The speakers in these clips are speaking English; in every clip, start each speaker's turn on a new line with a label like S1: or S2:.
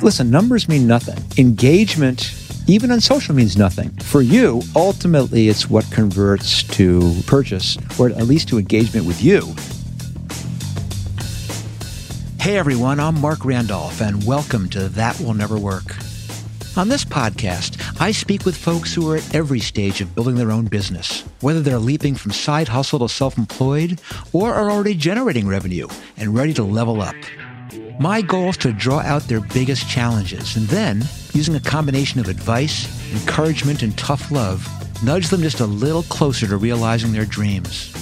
S1: Listen, numbers mean nothing. Engagement, even on social, means nothing. For you, ultimately, it's what converts to purchase or at least to engagement with you. Hey everyone, I'm Marc Randolph, and welcome to That Will Never Work. On this podcast, I speak with folks who are at every stage of building their own business, whether they're leaping from side hustle to self employed or are already generating revenue and ready to level up. My goal is to draw out their biggest challenges and then, using a combination of advice, encouragement, and tough love, nudge them just a little closer to realizing their dreams.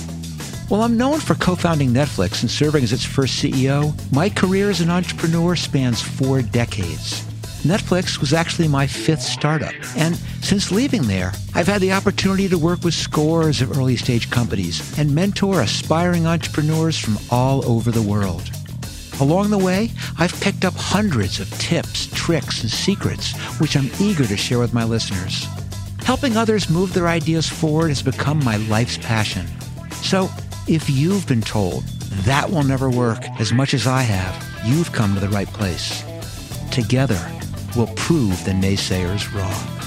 S1: While I'm known for co founding Netflix and serving as its first CEO, my career as an entrepreneur spans four decades. Netflix was actually my fifth startup. And since leaving there, I've had the opportunity to work with scores of early stage companies and mentor aspiring entrepreneurs from all over the world. Along the way, I've picked up hundreds of tips, tricks, and secrets, which I'm eager to share with my listeners. Helping others move their ideas forward has become my life's passion. So, if you've been told that will never work as much as I have, you've come to the right place. Together, we'll prove the naysayers wrong.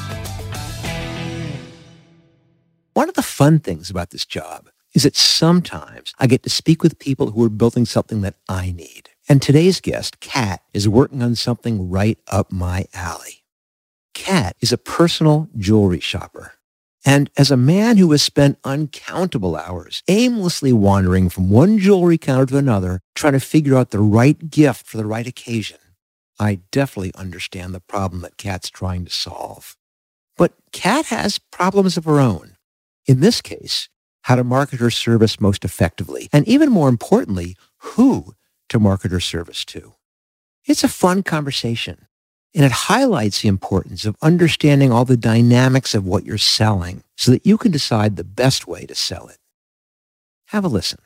S1: One of the fun things about this job is that sometimes I get to speak with people who are building something that I need. And today's guest, Kat, is working on something right up my alley. Kat is a personal jewelry shopper. And as a man who has spent uncountable hours aimlessly wandering from one jewelry counter to another, trying to figure out the right gift for the right occasion, I definitely understand the problem that Kat's trying to solve. But Kat has problems of her own. In this case, how to market her service most effectively, and even more importantly, who to market her service to. It's a fun conversation, and it highlights the importance of understanding all the dynamics of what you're selling so that you can decide the best way to sell it. Have a listen.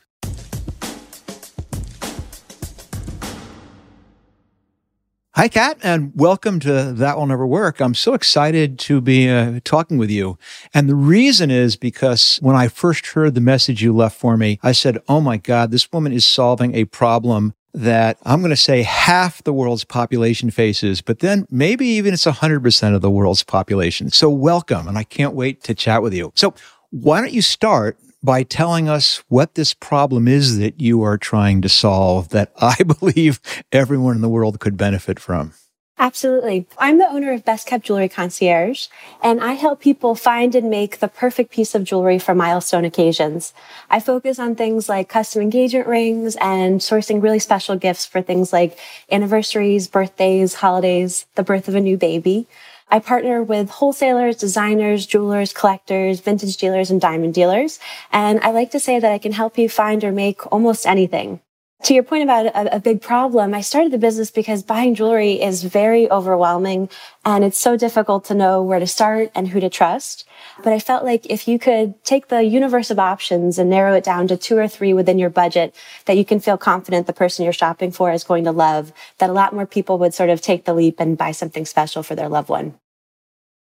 S1: Hi, Kat, and welcome to That Will Never Work. I'm so excited to be uh, talking with you. And the reason is because when I first heard the message you left for me, I said, Oh my God, this woman is solving a problem that I'm going to say half the world's population faces, but then maybe even it's 100% of the world's population. So welcome. And I can't wait to chat with you. So why don't you start by telling us what this problem is that you are trying to solve that I believe everyone in the world could benefit from.
S2: Absolutely. I'm the owner of Best Kept Jewelry Concierge, and I help people find and make the perfect piece of jewelry for milestone occasions. I focus on things like custom engagement rings and sourcing really special gifts for things like anniversaries, birthdays, holidays, the birth of a new baby. I partner with wholesalers, designers, jewelers, collectors, vintage dealers, and diamond dealers. And I like to say that I can help you find or make almost anything. To your point about a, a, big problem, I started the business because buying jewelry is very overwhelming and it's so difficult to know where to start and who to trust. But I felt like if you could take the universe of options and narrow it down to two or three within your budget that you can feel confident the person you're shopping for is going to love, that a lot more people would sort of take the leap and buy something special for their loved one.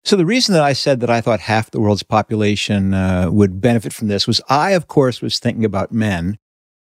S1: So the reason that I said that I thought half the world's population uh, would benefit from this was I, of course, was thinking about men,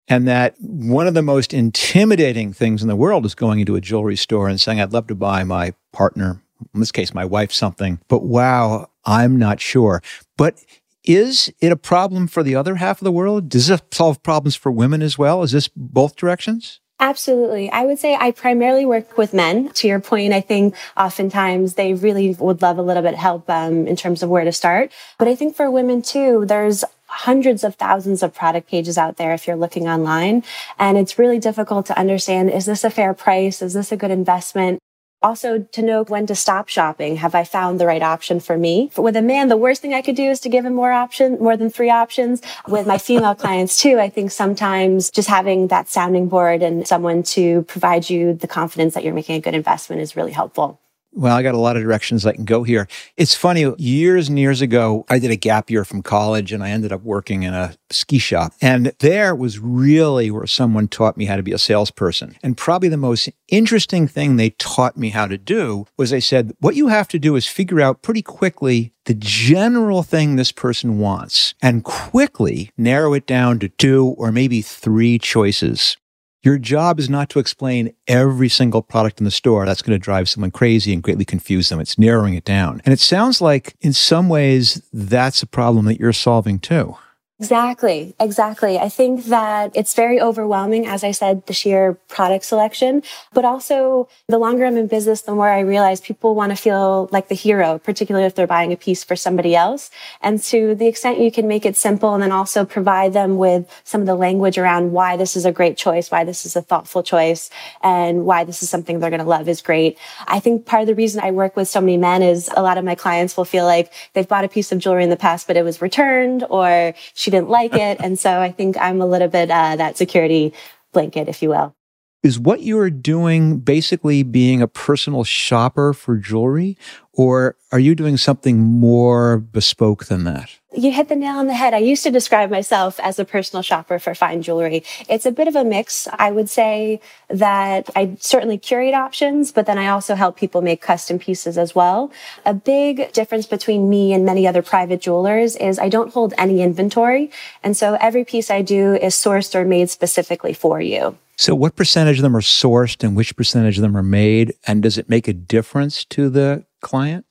S1: and that one of the most intimidating things in the world is going into a jewelry store and saying, "I'd love to buy my partner, in this case, my wife, something," but wow, I'm not sure. But is it a problem for the other half of the world? Does it solve problems for women as well? Is this both directions?
S2: Absolutely. I would say I primarily work with men. To your point, I think oftentimes they really would love a little bit of help um, in terms of where to start. But I think for women too, there's hundreds of thousands of product pages out there if you're looking online. And it's really difficult to understand, is this a fair price? Is this a good investment? Also to know when to stop shopping. Have I found the right option for me? With a man, the worst thing I could do is to give him more options, more than three options. With my female clients too, I think sometimes just having that sounding board and someone to provide you the confidence that you're making a good investment is really helpful
S1: well, I got a lot of directions I can go here. It's funny, years and years ago, I did a gap year from college and I ended up working in a ski shop. And there was really where someone taught me how to be a salesperson. And probably the most interesting thing they taught me how to do was they said, what you have to do is figure out pretty quickly the general thing this person wants and quickly narrow it down to two or maybe three choices Your job is not to explain every single product in the store. That's going to drive someone crazy and greatly confuse them. It's narrowing it down. And it sounds like in some ways that's a problem that you're solving too.
S2: Exactly, exactly. I think that it's very overwhelming, as I said, the sheer product selection, but also the longer I'm in business, the more I realize people want to feel like the hero, particularly if they're buying a piece for somebody else. And to the extent you can make it simple and then also provide them with some of the language around why this is a great choice, why this is a thoughtful choice, and why this is something they're going to love is great. I think part of the reason I work with so many men is a lot of my clients will feel like they've bought a piece of jewelry in the past, but it was returned or she didn't like it. and so I think I'm a little bit uh, that security blanket, if you will.
S1: Is what you are doing basically being a personal shopper for jewelry, or are you doing something more bespoke than that?
S2: You hit the nail on the head. I used to describe myself as a personal shopper for fine jewelry. It's a bit of a mix. I would say that I certainly curate options, but then I also help people make custom pieces as well. A big difference between me and many other private jewelers is I don't hold any inventory. And so every piece I do is sourced or made specifically for you.
S1: So, what percentage of them are sourced and which percentage of them are made? And does it make a difference to the client?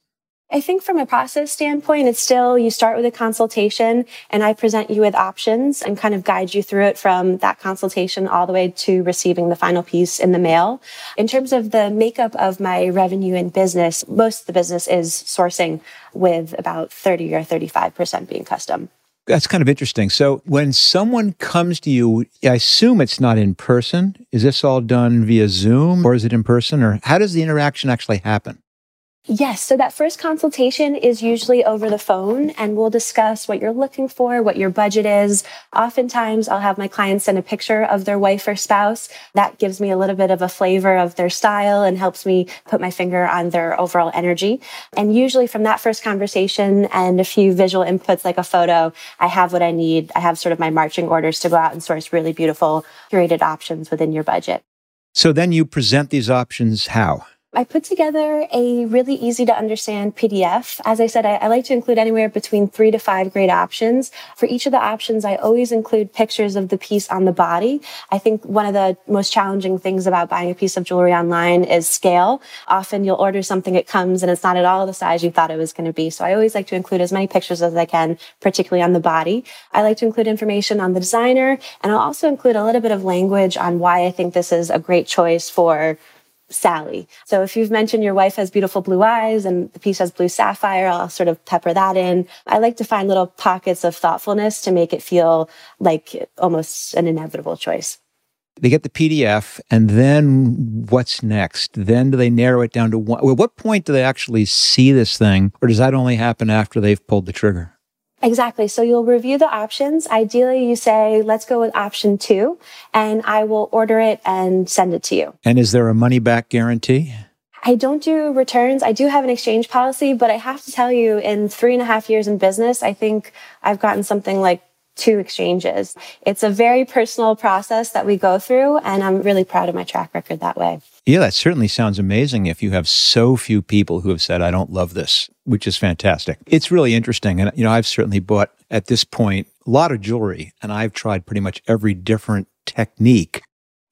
S2: I think from a process standpoint, it's still you start with a consultation and I present you with options and kind of guide you through it from that consultation all the way to receiving the final piece in the mail. In terms of the makeup of my revenue and business, most of the business is sourcing with about 30 or 35% being custom.
S1: That's kind of interesting. So when someone comes to you, I assume it's not in person. Is this all done via Zoom or is it in person or how does the interaction actually happen?
S2: Yes. So that first consultation is usually over the phone and we'll discuss what you're looking for, what your budget is. Oftentimes I'll have my clients send a picture of their wife or spouse. That gives me a little bit of a flavor of their style and helps me put my finger on their overall energy. And usually from that first conversation and a few visual inputs like a photo, I have what I need. I have sort of my marching orders to go out and source really beautiful curated options within your budget.
S1: So then you present these options how?
S2: I put together a really easy to understand PDF. As I said, I, I, like to include anywhere between three to five great options. For each of the options, I always include pictures of the piece on the body. I think one of the most challenging things about buying a piece of jewelry online is scale. Often you'll order something, it comes and it's not at all the size you thought it was going to be. So I always like to include as many pictures as I can, particularly on the body. I like to include information on the designer and I'll also include a little bit of language on why I think this is a great choice for Sally. So if you've mentioned your wife has beautiful blue eyes and the piece has blue sapphire, I'll sort of pepper that in. I like to find little pockets of thoughtfulness to make it feel like almost an inevitable choice.
S1: They get the PDF, and then what's next? Then do they narrow it down to one? At what point do they actually see this thing, or does that only happen after they've pulled the trigger?
S2: Exactly. So you'll review the options. Ideally, you say, let's go with option two, and I will order it and send it to you.
S1: And is there a money back guarantee?
S2: I don't do returns. I do have an exchange policy, but I have to tell you, in three and a half years in business, I think I've gotten something like two exchanges. It's a very personal process that we go through, and I'm really proud of my track record that way.
S1: Yeah, that certainly sounds amazing if you have so few people who have said, I don't love this, which is fantastic. It's really interesting. And, you know, I've certainly bought at this point a lot of jewelry, and I've tried pretty much every different technique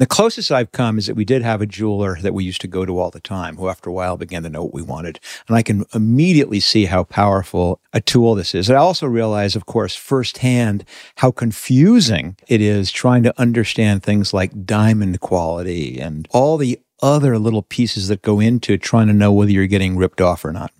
S1: the closest I've come is that we did have a jeweler that we used to go to all the time, who after a while began to know what we wanted. And I can immediately see how powerful a tool this is. I also realize, of course, firsthand how confusing it is trying to understand things like diamond quality and all the other little pieces that go into trying to know whether you're getting ripped off or not.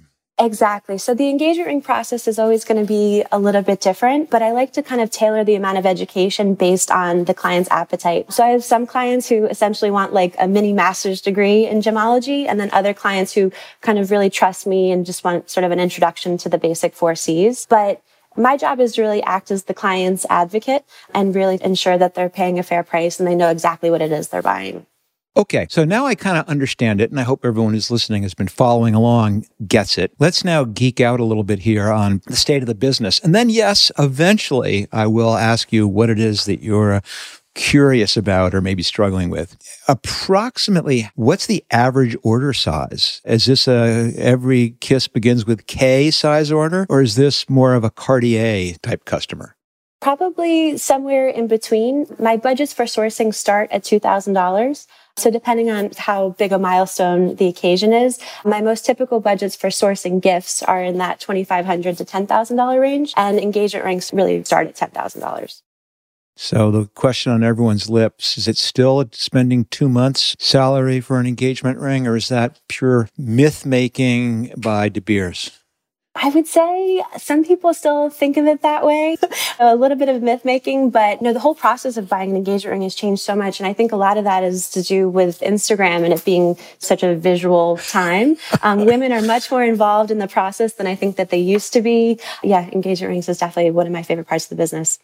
S2: Exactly. So the engagement ring process is always going to be a little bit different, but I like to kind of tailor the amount of education based on the client's appetite. So I have some clients who essentially want like a mini master's degree in gemology, and then other clients who kind of really trust me and just want sort of an introduction to the basic four C's. But my job is to really act as the client's advocate and really ensure that they're paying a fair price and they know exactly what it is they're buying.
S1: Okay, so now I kind of understand it, and I hope everyone who's listening has been following along gets it. Let's now geek out a little bit here on the state of the business. And then, yes, eventually I will ask you what it is that you're uh, curious about or maybe struggling with. Approximately, what's the average order size? Is this a every kiss begins with Kay size order, or is this more of a Cartier type customer?
S2: Probably somewhere in between. My budgets for sourcing start at $2,000. So depending on how big a milestone the occasion is, my most typical budgets for sourcing gifts are in that 2,500 to $10,000 range and engagement rings really start at $10,000.
S1: So the question on everyone's lips is it still spending two months salary for an engagement ring or is that pure myth making by De Beers?
S2: I would say some people still think of it that way. a little bit of myth making, but you know, the whole process of buying an engagement ring has changed so much. And I think a lot of that is to do with Instagram and it being such a visual time. Um, women are much more involved in the process than I think that they used to be. Yeah, engagement rings is definitely one of my favorite parts of the business.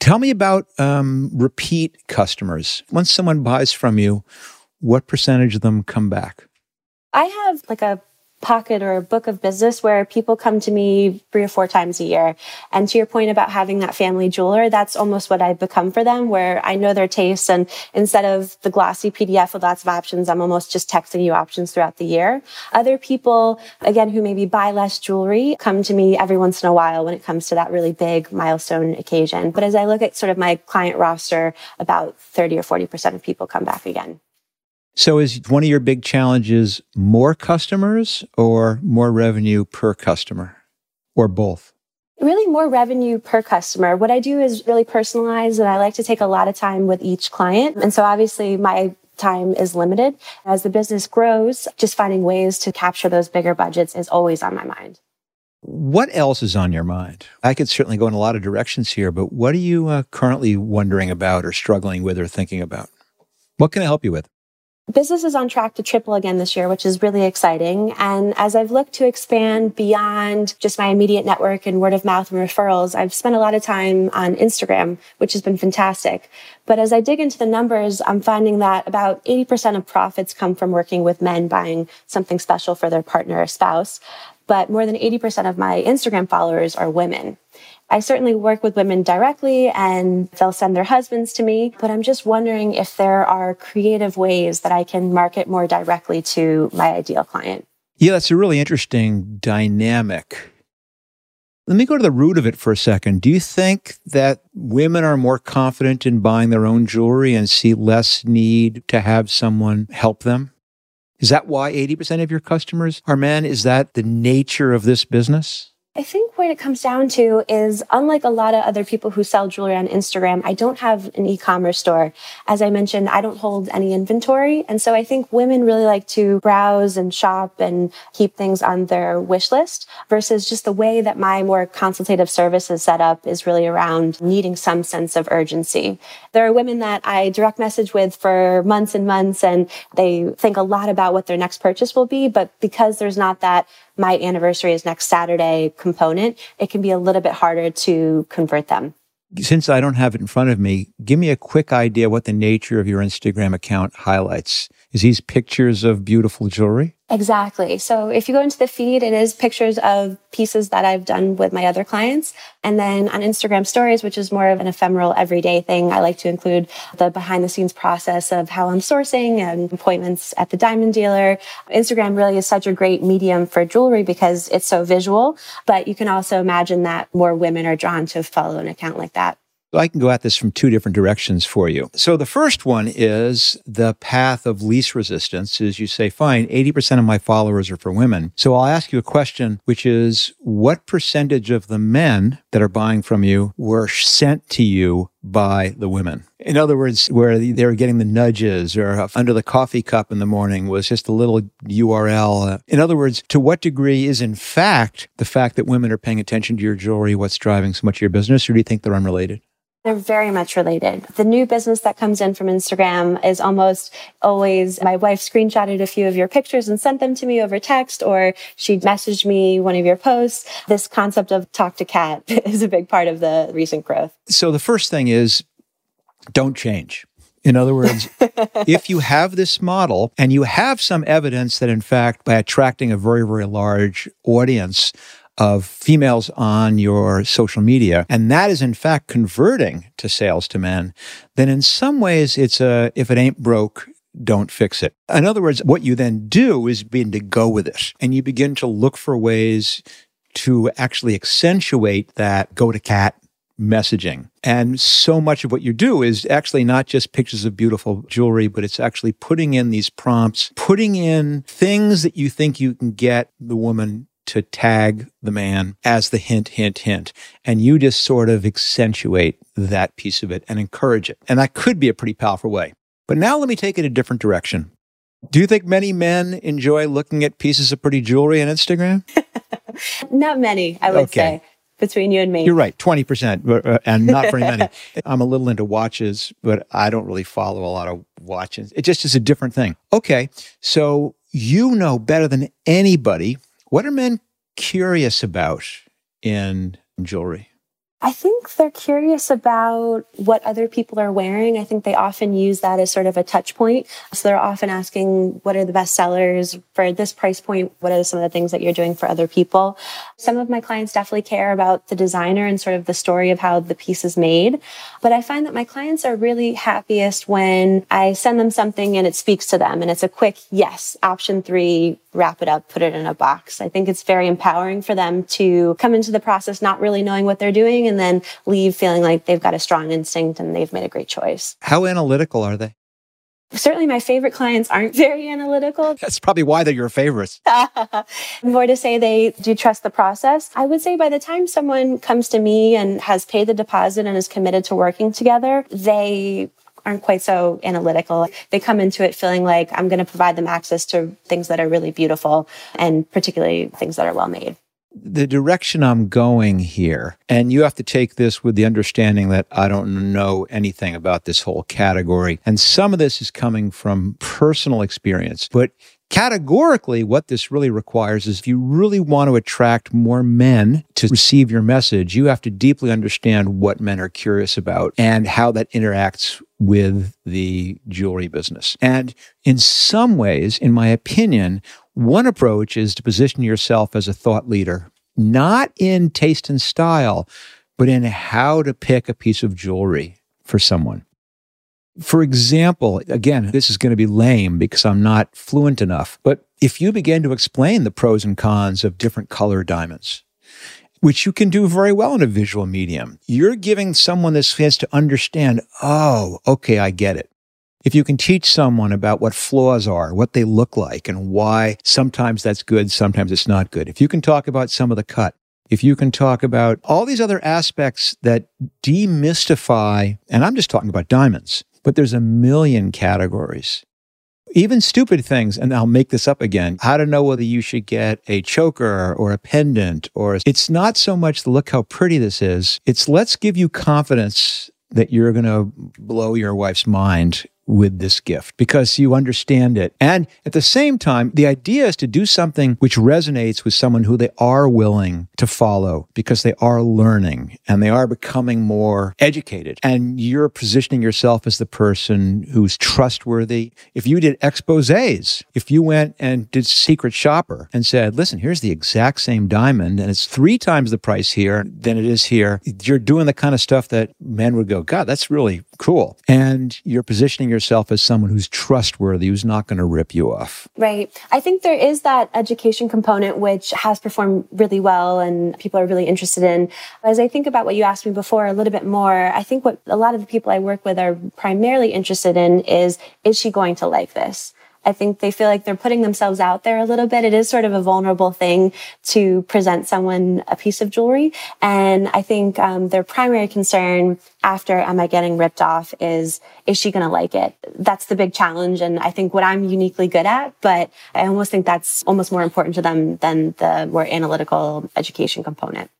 S1: Tell me about um, repeat customers. Once someone buys from you, what percentage of them come back?
S2: I have like a pocket or a book of business where people come to me three or four times a year. And to your point about having that family jeweler, that's almost what I've become for them, where I know their tastes. And instead of the glossy PDF with lots of options, I'm almost just texting you options throughout the year. Other people, again, who maybe buy less jewelry come to me every once in a while when it comes to that really big milestone occasion. But as I look at sort of my client roster, about 30 or 40% of people come back again.
S1: So, is one of your big challenges more customers or more revenue per customer or both?
S2: Really, more revenue per customer. What I do is really personalized, and I like to take a lot of time with each client. And so, obviously, my time is limited. As the business grows, just finding ways to capture those bigger budgets is always on my mind.
S1: What else is on your mind? I could certainly go in a lot of directions here, but what are you uh, currently wondering about or struggling with or thinking about? What can I help you with?
S2: Business is on track to triple again this year, which is really exciting. And as I've looked to expand beyond just my immediate network and word of mouth and referrals, I've spent a lot of time on Instagram, which has been fantastic. But as I dig into the numbers, I'm finding that about 80% of profits come from working with men buying something special for their partner or spouse. But more than 80% of my Instagram followers are women. I certainly work with women directly and they'll send their husbands to me, but I'm just wondering if there are creative ways that I can market more directly to my ideal client.
S1: Yeah, that's a really interesting dynamic. Let me go to the root of it for a second. Do you think that women are more confident in buying their own jewelry and see less need to have someone help them? Is that why 80% of your customers are men? Is that the nature of this business?
S2: I think what it comes down to is unlike a lot of other people who sell jewelry on Instagram, I don't have an e-commerce store. As I mentioned, I don't hold any inventory. And so I think women really like to browse and shop and keep things on their wish list versus just the way that my more consultative service is set up is really around needing some sense of urgency. There are women that I direct message with for months and months and they think a lot about what their next purchase will be. But because there's not that my anniversary is next Saturday component, it can be a little bit harder to convert them.
S1: Since I don't have it in front of me, give me a quick idea what the nature of your Instagram account highlights. Is these pictures of beautiful jewelry?
S2: Exactly. So if you go into the feed, it is pictures of pieces that I've done with my other clients. And then on Instagram stories, which is more of an ephemeral everyday thing, I like to include the behind the scenes process of how I'm sourcing and appointments at the diamond dealer. Instagram really is such a great medium for jewelry because it's so visual, but you can also imagine that more women are drawn to follow an account like that.
S1: I can go at this from two different directions for you. So the first one is the path of least resistance is you say, fine, 80% of my followers are for women. So I'll ask you a question, which is what percentage of the men that are buying from you were sent to you by the women? In other words, where they were getting the nudges or under the coffee cup in the morning was just a little URL. In other words, to what degree is in fact the fact that women are paying attention to your jewelry what's driving so much of your business, or do you think they're unrelated?
S2: They're very much related. The new business that comes in from Instagram is almost always my wife screenshotted a few of your pictures and sent them to me over text, or she messaged me one of your posts. This concept of talk to Kat is a big part of the recent growth.
S1: So the first thing is don't change. In other words, if you have this model and you have some evidence that, in fact, by attracting a very, very large audience, of females on your social media, and that is in fact converting to sales to men, then in some ways it's a if it ain't broke, don't fix it. In other words, what you then do is begin to go with it and you begin to look for ways to actually accentuate that go to Kat messaging. And so much of what you do is actually not just pictures of beautiful jewelry, but it's actually putting in these prompts, putting in things that you think you can get the woman to tag the man as the hint, hint, hint. And you just sort of accentuate that piece of it and encourage it. And that could be a pretty powerful way. But now let me take it a different direction. Do you think many men enjoy looking at pieces of pretty jewelry on Instagram?
S2: Not many, I would okay. say between you and me.
S1: You're right, 20%, uh, and not very many. I'm a little into watches, but I don't really follow a lot of watches. It just is a different thing. Okay, so you know better than anybody what are men curious about in jewelry?
S2: I think they're curious about what other people are wearing. I think they often use that as sort of a touch point. So they're often asking, what are the best sellers for this price point? What are some of the things that you're doing for other people? Some of my clients definitely care about the designer and sort of the story of how the piece is made. But I find that my clients are really happiest when I send them something and it speaks to them and it's a quick yes, option three, wrap it up, put it in a box. I think it's very empowering for them to come into the process not really knowing what they're doing and then leave feeling like they've got a strong instinct and they've made a great choice.
S1: How analytical are they?
S2: Certainly, my favorite clients aren't very analytical.
S1: That's probably why they're your favorites.
S2: More to say, they do trust the process. I would say by the time someone comes to me and has paid the deposit and is committed to working together, they aren't quite so analytical. They come into it feeling like I'm going to provide them access to things that are really beautiful and particularly things that are well made
S1: the direction I'm going here, and you have to take this with the understanding that I don't know anything about this whole category. And some of this is coming from personal experience. But categorically, what this really requires is if you really want to attract more men to receive your message, you have to deeply understand what men are curious about and how that interacts with the jewelry business. And in some ways, in my opinion, one approach is to position yourself as a thought leader, not in taste and style, but in how to pick a piece of jewelry for someone. For example, again, this is going to be lame because I'm not fluent enough, but if you begin to explain the pros and cons of different color diamonds, which you can do very well in a visual medium, you're giving someone this chance to understand, oh, okay, I get it. If you can teach someone about what flaws are, what they look like, and why sometimes that's good, sometimes it's not good, if you can talk about some of the cut, if you can talk about all these other aspects that demystify, and I'm just talking about diamonds, but there's a million categories. Even stupid things, and I'll make this up again. How to know whether you should get a choker or a pendant, or it's not so much the look how pretty this is. It's let's give you confidence that you're going to blow your wife's mind with this gift because you understand it. And at the same time, the idea is to do something which resonates with someone who they are willing to follow because they are learning and they are becoming more educated. And you're positioning yourself as the person who's trustworthy. If you did exposés, if you went and did Secret Shopper and said, listen, here's the exact same diamond and it's three times the price here than it is here, you're doing the kind of stuff that men would go, God, that's really cool. And you're positioning yourself as someone who's trustworthy, who's not going to rip you off.
S2: Right. I think there is that education component which has performed really well and people are really interested in. As I think about what you asked me before a little bit more, I think what a lot of the people I work with are primarily interested in is, is she going to like this? I think they feel like they're putting themselves out there a little bit. It is sort of a vulnerable thing to present someone a piece of jewelry. And I think um, their primary concern after am I getting ripped off is, is she going to like it? That's the big challenge. And I think what I'm uniquely good at, but I almost think that's almost more important to them than the more analytical education component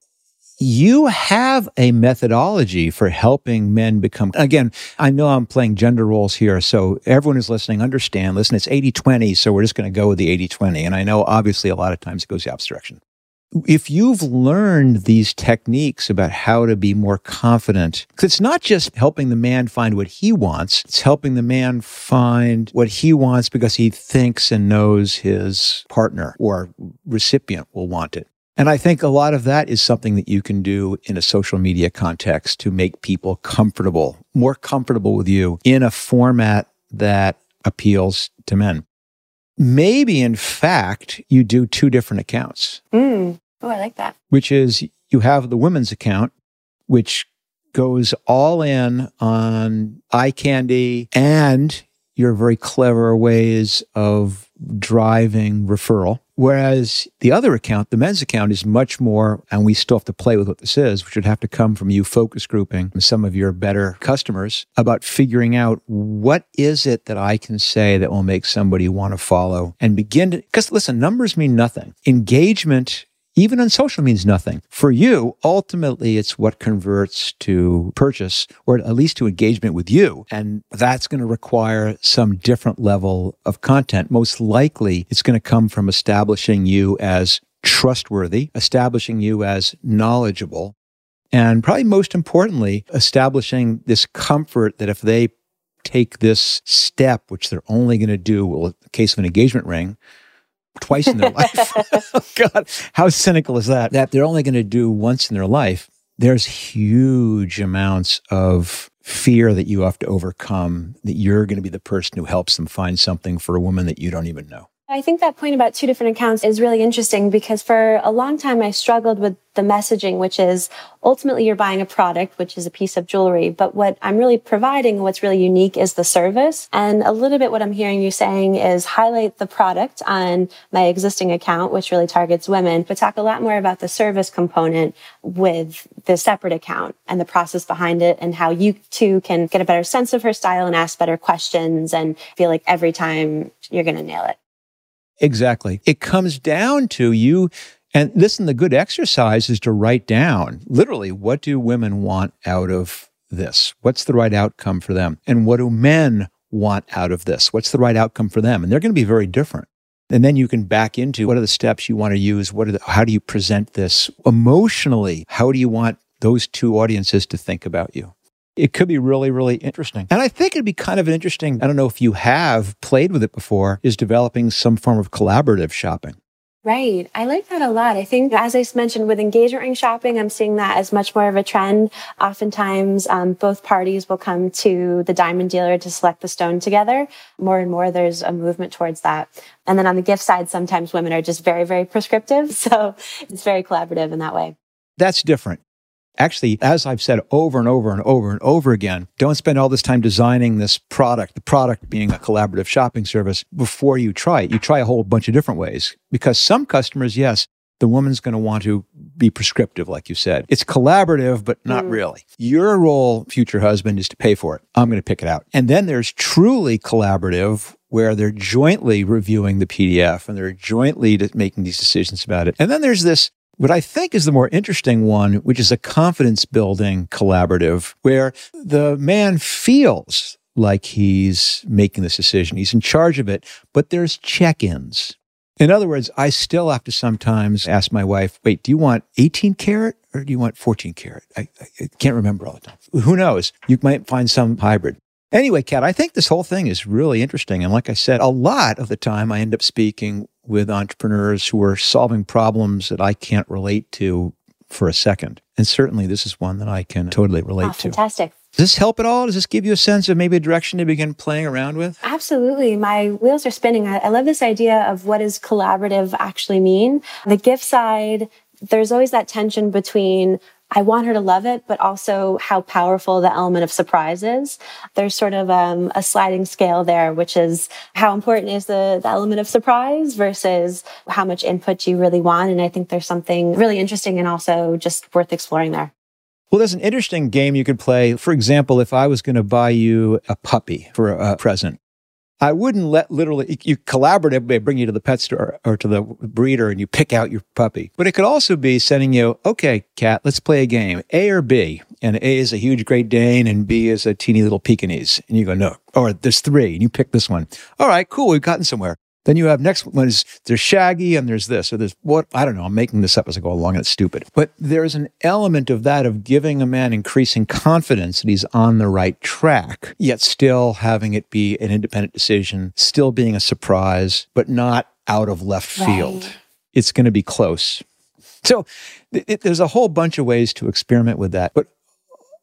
S1: you have a methodology for helping men become again i know i'm playing gender roles here so everyone who's listening understand listen it's 80-20 so we're just going to go with the 80-20 and i know obviously a lot of times it goes the opposite direction if you've learned these techniques about how to be more confident, because it's not just helping the man find what he wants, it's helping the man find what he wants because he thinks and knows his partner or recipient will want it. And I think a lot of that is something that you can do in a social media context to make people comfortable, more comfortable with you in a format that appeals to men. Maybe, in fact, you do two different accounts.
S2: Mm. Oh, I like that.
S1: Which is you have the women's account, which goes all in on eye candy and your very clever ways of driving referral. Whereas the other account, the men's account, is much more, and we still have to play with what this is, which would have to come from you focus grouping some of your better customers about figuring out what is it that I can say that will make somebody want to follow and begin to, because listen, numbers mean nothing. Engagement even on social means nothing. For you, ultimately, it's what converts to purchase or at least to engagement with you. And that's going to require some different level of content. Most likely, it's going to come from establishing you as trustworthy, establishing you as knowledgeable, and probably most importantly, establishing this comfort that if they take this step, which they're only going to do, well, in the case of an engagement ring, twice in their life. God, how cynical is that? That they're only going to do once in their life. There's huge amounts of fear that you have to overcome that you're going to be the person who helps them find something for a woman that you don't even know.
S2: I think that point about two different accounts is really interesting because for a long time I struggled with the messaging, which is ultimately you're buying a product, which is a piece of jewelry. But what I'm really providing, what's really unique is the service. And a little bit what I'm hearing you saying is highlight the product on my existing account, which really targets women, but talk a lot more about the service component with the separate account and the process behind it and how you too can get a better sense of her style and ask better questions and feel like every time you're going to nail it.
S1: Exactly. It comes down to you. And listen, the good exercise is to write down literally what do women want out of this? What's the right outcome for them? And what do men want out of this? What's the right outcome for them? And they're going to be very different. And then you can back into what are the steps you want to use? What are the, how do you present this emotionally? How do you want those two audiences to think about you? It could be really, really interesting. And I think it'd be kind of an interesting, I don't know if you have played with it before, is developing some form of collaborative shopping.
S2: Right. I like that a lot. I think, as I mentioned, with engagement ring shopping, I'm seeing that as much more of a trend. Oftentimes, um, both parties will come to the diamond dealer to select the stone together. More and more, there's a movement towards that. And then on the gift side, sometimes women are just very, very prescriptive. So it's very collaborative in that way.
S1: That's different. Actually, as I've said over and over and over and over again, don't spend all this time designing this product, the product being a collaborative shopping service, before you try it. You try a whole bunch of different ways because some customers, yes, the woman's going to want to be prescriptive, like you said. It's collaborative, but not mm. really. Your role, future husband, is to pay for it. I'm going to pick it out. And then there's truly collaborative, where they're jointly reviewing the PDF and they're jointly making these decisions about it. And then there's this what I think is the more interesting one, which is a confidence building collaborative where the man feels like he's making this decision. He's in charge of it, but there's check ins. In other words, I still have to sometimes ask my wife, wait, do you want 18 karat or do you want 14 karat? I, I can't remember all the time. Who knows? You might find some hybrid. Anyway, Kat, I think this whole thing is really interesting. And like I said, a lot of the time I end up speaking with entrepreneurs who are solving problems that I can't relate to for a second. And certainly this is one that I can totally relate oh,
S2: to. Fantastic.
S1: Does this help at all? Does this give you a sense of maybe a direction to begin playing around with?
S2: Absolutely. My wheels are spinning. I, I love this idea of what does collaborative actually mean. The gift side, there's always that tension between I want her to love it, but also how powerful the element of surprise is. There's sort of um, a sliding scale there, which is how important is the, the element of surprise versus how much input you really want. And I think there's something really interesting and also just worth exploring there.
S1: Well, there's an interesting game you could play. For example, if I was going to buy you a puppy for a present, I wouldn't let literally, you collaborative, they bring you to the pet store or to the breeder and you pick out your puppy. But it could also be sending you, okay, Kat, let's play a game, A or B. And A is a huge Great Dane and B is a teeny little Pekingese. And you go, no. Or there's three and you pick this one. All right, cool. We've gotten somewhere. Then you have next one is there's Shaggy and there's this or there's what I don't know. I'm making this up as I go along and it's stupid. But there's an element of that of giving a man increasing confidence that he's on the right track, yet still having it be an independent decision, still being a surprise, but not out of left field. Right. It's going to be close. So it, there's a whole bunch of ways to experiment with that. But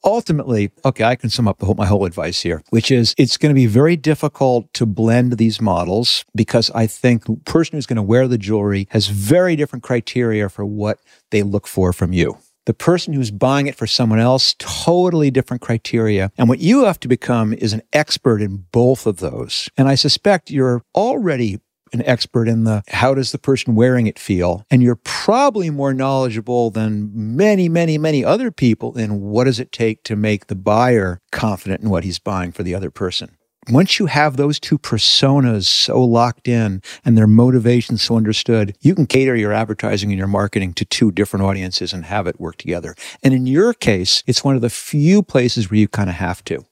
S1: ultimately, okay, I can sum up whole, my whole advice here, which is it's going to be very difficult to blend these models because I think the person who's going to wear the jewelry has very different criteria for what they look for from you. The person who's buying it for someone else, totally different criteria. And what you have to become is an expert in both of those. And I suspect you're already an expert in the how does the person wearing it feel and you're probably more knowledgeable than many many many other people in what does it take to make the buyer confident in what he's buying for the other person once you have those two personas so locked in and their motivations so understood, you can cater your advertising and your marketing to two different audiences and have it work together. And in your case, it's one of the few places where you kind of have to.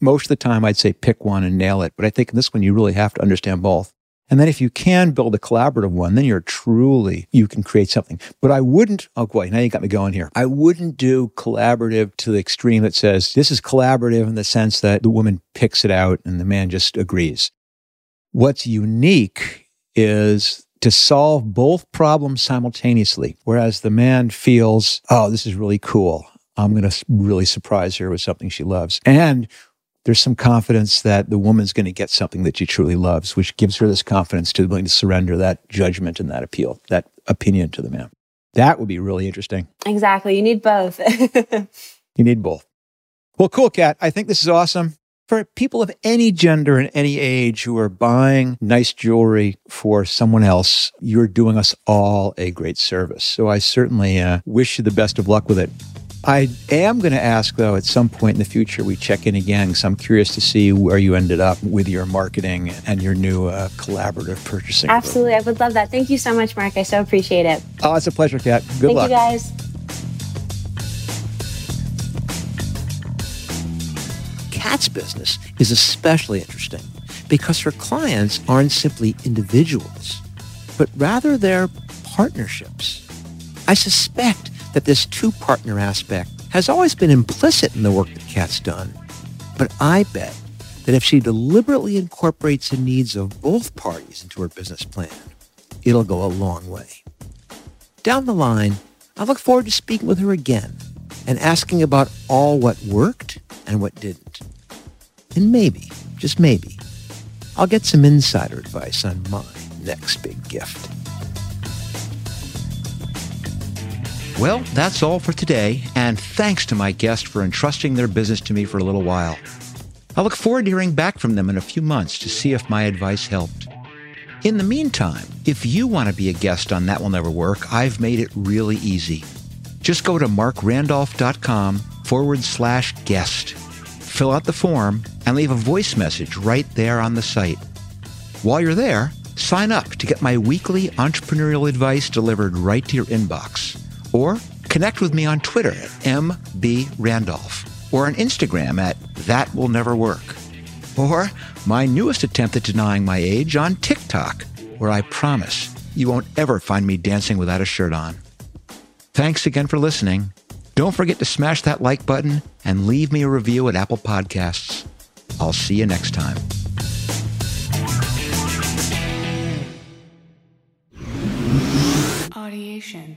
S1: Most of the time, I'd say pick one and nail it. But I think in this one, you really have to understand both. And then if you can build a collaborative one, then you're truly, you can create something. But I wouldn't, oh boy, now you got me going here. I wouldn't do collaborative to the extreme that says this is collaborative in the sense that the woman picks it out and the man just agrees. What's unique is to solve both problems simultaneously, whereas the man feels, oh, this is really cool. I'm going to really surprise her with something she loves. And there's some confidence that the woman's going to get something that she truly loves, which gives her this confidence to be willing to surrender that judgment and that appeal, that opinion to the man. That would be really interesting.
S2: Exactly. You need both.
S1: you need both. Well, cool, Kat. I think this is awesome. For people of any gender and any age who are buying nice jewelry for someone else, you're doing us all a great service. So I certainly uh, wish you the best of luck with it. I am going to ask, though, at some point in the future, we check in again because I'm curious to see where you ended up with your marketing and your new uh, collaborative purchasing.
S2: Absolutely. I would love that. Thank you so much, Marc. I so appreciate it.
S1: Oh, it's a pleasure, Kat. Good
S2: Thank
S1: luck.
S2: you, guys.
S1: Kat's business is especially interesting because her clients aren't simply individuals, but rather they're partnerships. I suspect that this two partner aspect has always been implicit in the work that Kat's done. But I bet that if she deliberately incorporates the needs of both parties into her business plan, it'll go a long way. Down the line, I look forward to speaking with her again and asking about all what worked and what didn't. And maybe, just maybe, I'll get some insider advice on my next big gift. Well, that's all for today, and thanks to my guest for entrusting their business to me for a little while. I look forward to hearing back from them in a few months to see if my advice helped. In the meantime, if you want to be a guest on That Will Never Work, I've made it really easy. Just go to marcrandolph.com forward slash guest. Fill out the form and leave a voice message right there on the site. While you're there, sign up to get my weekly entrepreneurial advice delivered right to your inbox. Or connect with me on Twitter at mbrandolph or on Instagram at That Will Never Work. Or my newest attempt at denying my age on TikTok, where I promise you won't ever find me dancing without a shirt on. Thanks again for listening. Don't forget to smash that like button and leave me a review at Apple Podcasts. I'll see you next time.
S3: Audiation.